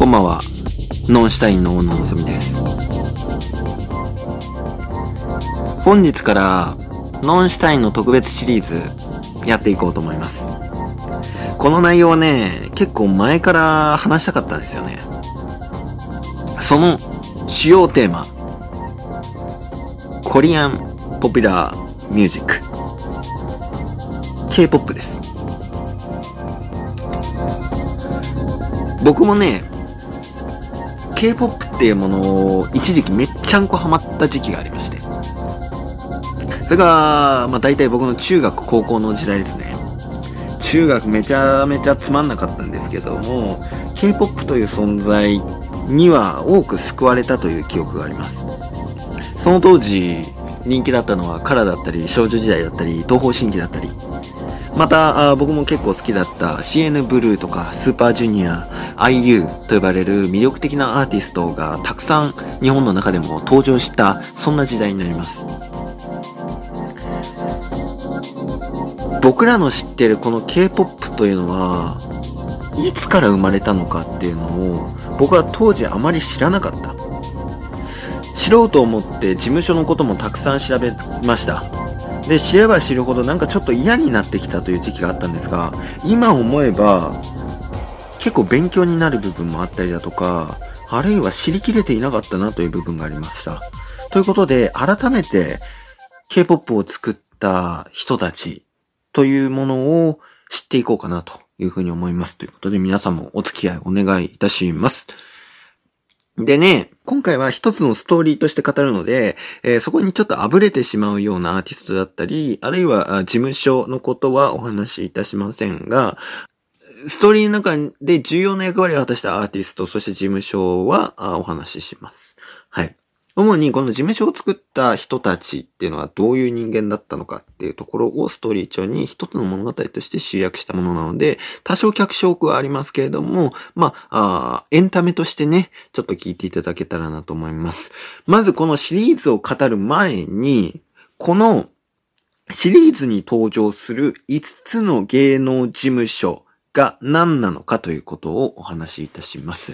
こんばんは。ノンシュタインの大野のぞみです。本日からノンシュタインの特別シリーズやっていこうと思います。この内容はね、結構前から話したかったんですよね。その主要テーマ、コリアンポピュラーミュージック、K-POP です。僕もね、K-POP っていうものを一時期めっちゃんこハマった時期がありまして。それが、まあ大体僕の中学高校の時代ですね。中学めちゃめちゃつまんなかったんですけども、K-POP という存在には多く救われたという記憶があります。その当時、人気だったのはカラだったり、少女時代だったり、東方神起だったり、また、あ僕も結構好きだった CN ブルーとかスーパージュニア、IU と呼ばれる魅力的なアーティストがたくさん日本の中でも登場した、そんな時代になります。僕らの知ってるこの K-POP というのは、いつから生まれたのかっていうのを、僕は当時あまり知らなかった。知ろうと思って事務所のこともたくさん調べました。で、知れば知るほどなんかちょっと嫌になってきたという時期があったんですが、今思えば、結構勉強になる部分もあったりだとか、あるいは知りきれていなかったなという部分がありました。ということで、改めて K-POP を作った人たちというものを知っていこうかなというふうに思います。ということで皆さんもお付き合いお願いいたします。でね、今回は一つのストーリーとして語るので、えーそこにちょっとあぶれてしまうようなアーティストだったり、あるいは事務所のことはお話しいたしませんが、ストーリーの中で重要な役割を果たしたアーティスト、そして事務所はお話しします。はい。主にこの事務所を作った人たちっていうのはどういう人間だったのかっていうところをストーリー帳に一つの物語として集約したものなので、多少脚色はありますけれども、まあ、あエンタメとしてね、ちょっと聞いていただけたらなと思います。まずこのシリーズを語る前に、このシリーズに登場する5つの芸能事務所が何なのかということをお話しいたします。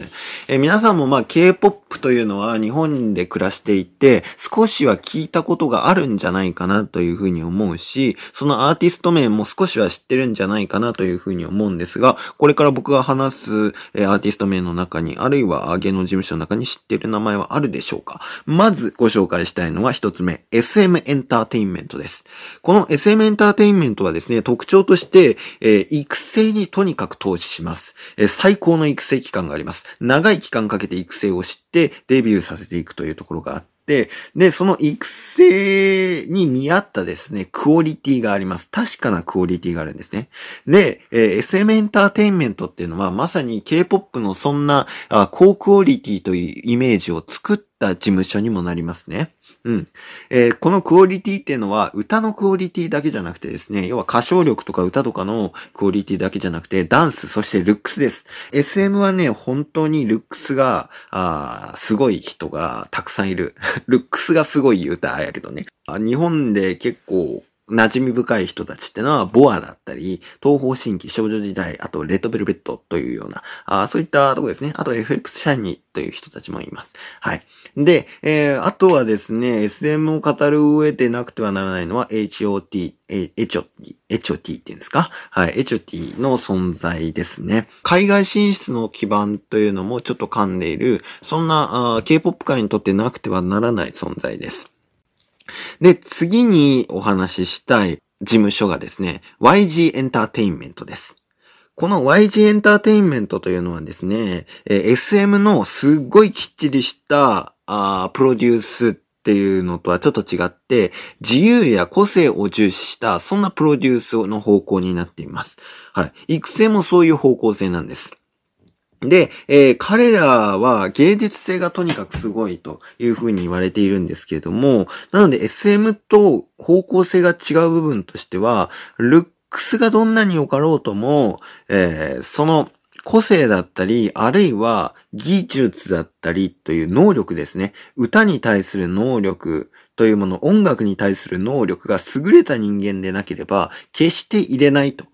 え皆さんもまあ K-POP というのは日本で暮らしていて少しは聞いたことがあるんじゃないかなというふうに思うし、そのアーティスト名も少しは知ってるんじゃないかなというふうに思うんですが、これから僕が話すアーティスト名の中に、あるいは芸能事務所の中に知ってる名前はあるでしょうか？まずご紹介したいのは一つ目、SM エンターテインメントです。この SM エンターテインメントはですね、特徴として、えー育成にとににかく投資します、えー最高の育成期間があります。長い期間かけて育成をしてデビューさせていくというところがあって、で、その育成に見合ったですね、クオリティがあります。確かなクオリティがあるんですね。で、えー SM エンターテインメントっていうのはまさに K-POP のそんなあ高クオリティというイメージを作った事務所にもなりますね。うん。えーこのクオリティっていうのは歌のクオリティだけじゃなくてですね、要は歌唱力とか歌とかのクオリティだけじゃなくて、ダンス、そしてルックスです。SM はね、本当にルックスが、あすごい人がたくさんいる。ルックスがすごい歌やけどね。あ日本で結構、馴染み深い人たちってのは、ボアだったり、東方神起少女時代、あと、レッドベルベットというような、あそういったとこですね。あと、FX シャイニーという人たちもいます。はい。で、えー、あとはですね、SM を語る上でなくてはならないのは HOT、え HOT、HOT っていうんですか？はい、HOT の存在ですね。海外進出の基盤というのもちょっと噛んでいる、そんな K-POP 界にとってなくてはならない存在です。で、次にお話ししたい事務所がですね、YG エンターテインメントです。この YG エンターテインメントというのはですね、SM のすっごいきっちりしたあプロデュースっていうのとはちょっと違って、自由や個性を重視した、そんなプロデュースの方向になっています。はい。育成もそういう方向性なんです。で、えー彼らは芸術性がとにかくすごいというふうに言われているんですけれども、なので SM と方向性が違う部分としては、ルックスがどんなに良かろうとも、えーその個性だったり、あるいは技術だったりという能力ですね。歌に対する能力というもの、音楽に対する能力が優れた人間でなければ、決して入れないと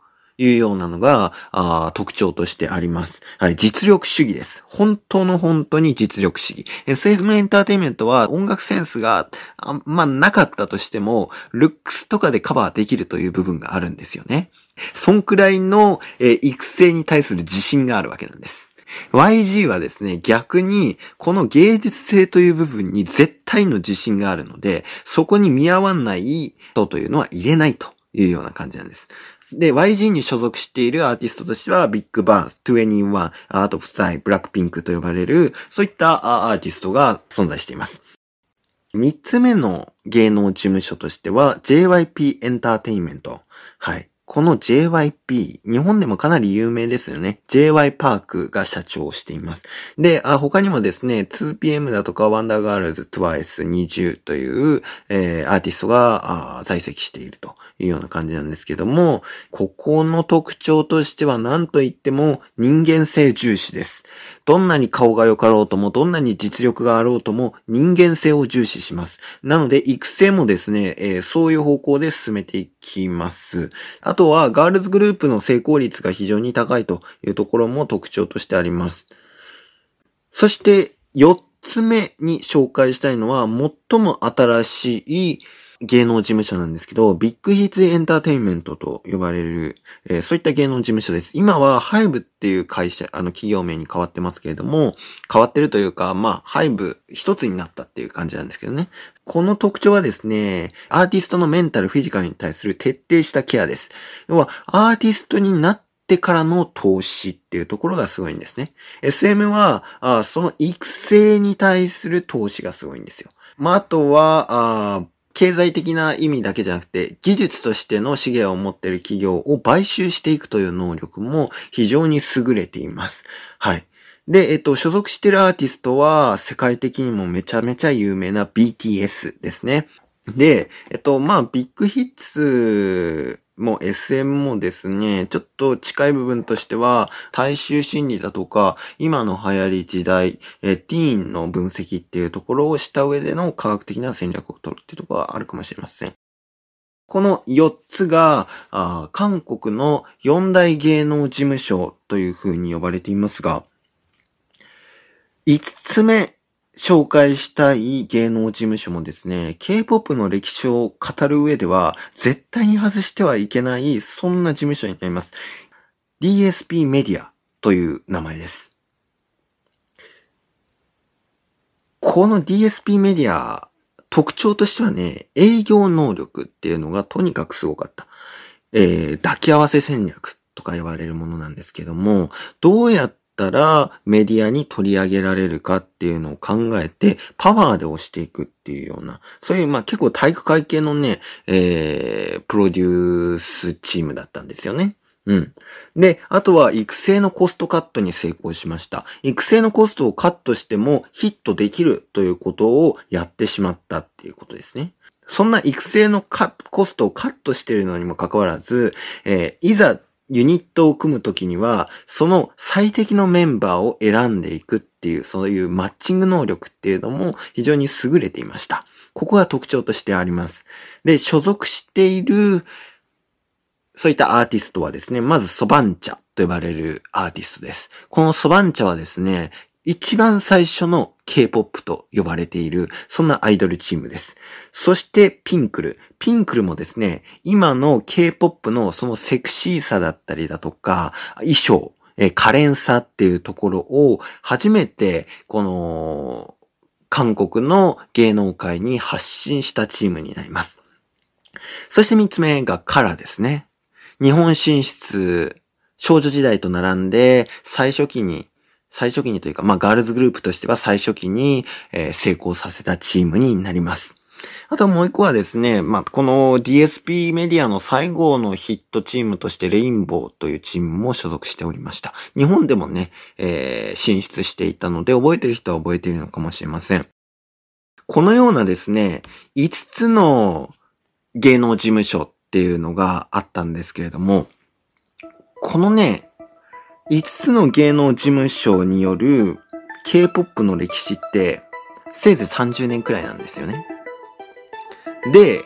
いうようなのが、あ特徴としてあります。はい、実力主義です。本当の本当に実力主義。SM エンターテイメントは音楽センスがあま、なかったとしても、ルックスとかでカバーできるという部分があるんですよね。そんくらいの、え、育成に対する自信があるわけなんです。YG はですね、逆に、この芸術性という部分に絶対の自信があるので、そこに見合わない人というのは入れないというような感じなんです。で、YG に所属しているアーティストとしては、 BIGBANG、2NE1、あと PSY、BLACKPINK と呼ばれる、そういったアーティストが存在しています。三つ目の芸能事務所としては、JYP Entertainment。はい。この JYP、日本でもかなり有名ですよね。JY パークが社長をしています。で、あ他にもですね、2PM だとか、 Wonder Girls、TWICE、20という、えー、アーティストが在籍しているというような感じなんですけども、ここの特徴としては何と言っても人間性重視です。どんなに顔が良かろうとも、どんなに実力があろうとも、人間性を重視します。なので、育成もですね、えー、そういう方向で進めていきます。あとは、ガールズグループの成功率が非常に高いというところも特徴としてあります。そして、4つ目に紹介したいのは、最も新しい芸能事務所なんですけど、ビッグヒッツエンターテインメントと呼ばれる、えー、そういった芸能事務所です。今は HYBE っていう会社、あの企業名に変わってますけれども、変わってるというか、まあ、 HYBE 一つになったっていう感じなんですけどね。この特徴はですね、アーティストのメンタル、フィジカルに対する徹底したケアです。要は、アーティストになってからの投資っていうところがすごいんですね。SM は、あその育成に対する投資がすごいんですよ。まあ、あとは、あ経済的な意味だけじゃなくて、技術としての資源を持っている企業を買収していくという能力も非常に優れています。はい。で、えっと、所属しているアーティストは世界的にもめちゃめちゃ有名な BTS ですね。で、えっと、まあ、ビッグヒッツもう SM もですね、ちょっと近い部分としては、大衆心理だとか、今の流行り時代、えティーンの分析っていうところをした上での科学的な戦略を取るっていうところがあるかもしれません。この4つが、韓国の四大芸能事務所という風に呼ばれていますが、5つ目紹介したい芸能事務所もですね、K-POP の歴史を語る上では絶対に外してはいけない、そんな事務所になります。DSP メディアという名前です。この DSP メディア、特徴としてはね、営業能力っていうのがとにかくすごかった。えー、抱き合わせ戦略とか言われるものなんですけども、どうやっったらメディアに取り上げられるかっていうのを考えて、パワーで押していくっていうような、そういう、まあ結構体育会系のね、えー、プロデュースチームだったんですよね。うん。で、あとは育成のコストカットに成功しました。育成のコストをカットしてもヒットできるということをやってしまったっていうことですね。そんな育成のコストをカットしているのにもかかわらず、えー、いざユニットを組むときには、その最適のメンバーを選んでいくっていう、そういうマッチング能力っていうのも非常に優れていました。ここが特徴としてあります。で、所属している、そういったアーティストはですね、まずソバンチャと呼ばれるアーティストです。このソバンチャはですね、一番最初の K-POP と呼ばれている、そんなアイドルチームです。そしてピンクル。ピンクルもですね、今の K-POP のそのセクシーさだったりだとか、衣装、え可憐さっていうところを初めて、この、韓国の芸能界に発信したチームになります。そして三つ目がカラーですね。日本進出、少女時代と並んで最初期に最初期にというか、まあ、ガールズグループとしては最初期に、えー、成功させたチームになります。あともう一個はですね、まあ、この DSP メディアの最後のヒットチームとしてレインボーというチームも所属しておりました。日本でもね、えー、進出していたので、覚えてる人は覚えているのかもしれません。このようなですね、5つの芸能事務所っていうのがあったんですけれども、このね、5つの芸能事務所による K-POP の歴史って、せいぜい30年くらいなんですよね。で、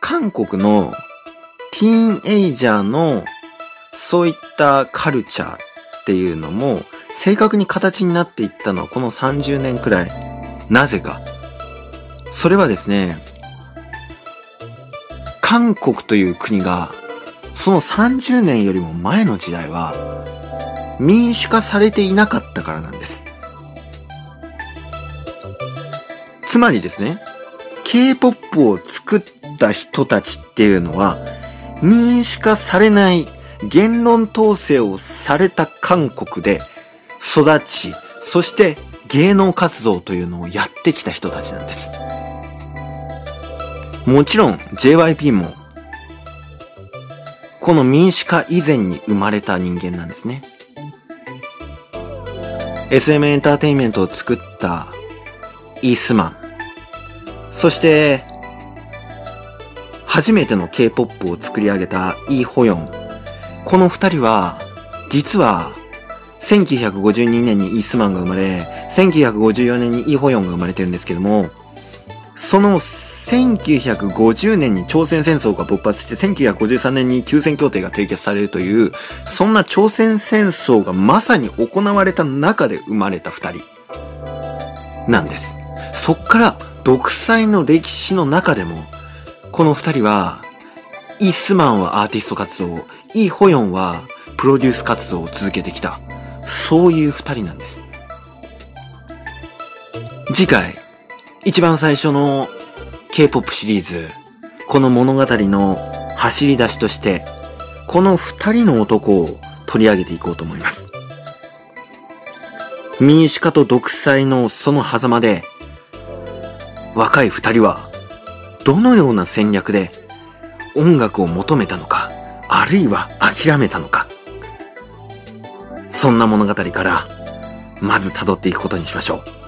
韓国のティーンエイジャーのそういったカルチャーっていうのも正確に形になっていったのはこの30年くらい。なぜか。それはですね、韓国という国がその30年よりも前の時代は民主化されていなかったからなんです。つまりですね、K-POP を作った人たちっていうのは民主化されない言論統制をされた韓国で育ち、そして芸能活動というのをやってきた人たちなんです。もちろん JYP もこの民主化以前に生まれた人間なんですね。SM エンターテインメントを作ったイースマン。そして初めての K-POP を作り上げたイ・ホヨン。この二人は実は1952年にイースマンが生まれ、1954年にイ・ホヨンが生まれてるんですけども、その1950年に朝鮮戦争が勃発して1953年に休戦協定が締結されるという、そんな朝鮮戦争がまさに行われた中で生まれた二人なんです。そっから独裁の歴史の中でも、この二人は、イ・スマンはアーティスト活動、イ・ホヨンはプロデュース活動を続けてきた。そういう二人なんです。次回、一番最初の K-POP シリーズ、この物語の走り出しとして、この二人の男を取り上げていこうと思います。民主化と独裁のその狭間で、若い二人は、どのような戦略で音楽を求めたのか、あるいは諦めたのか。そんな物語から、まず辿っていくことにしましょう。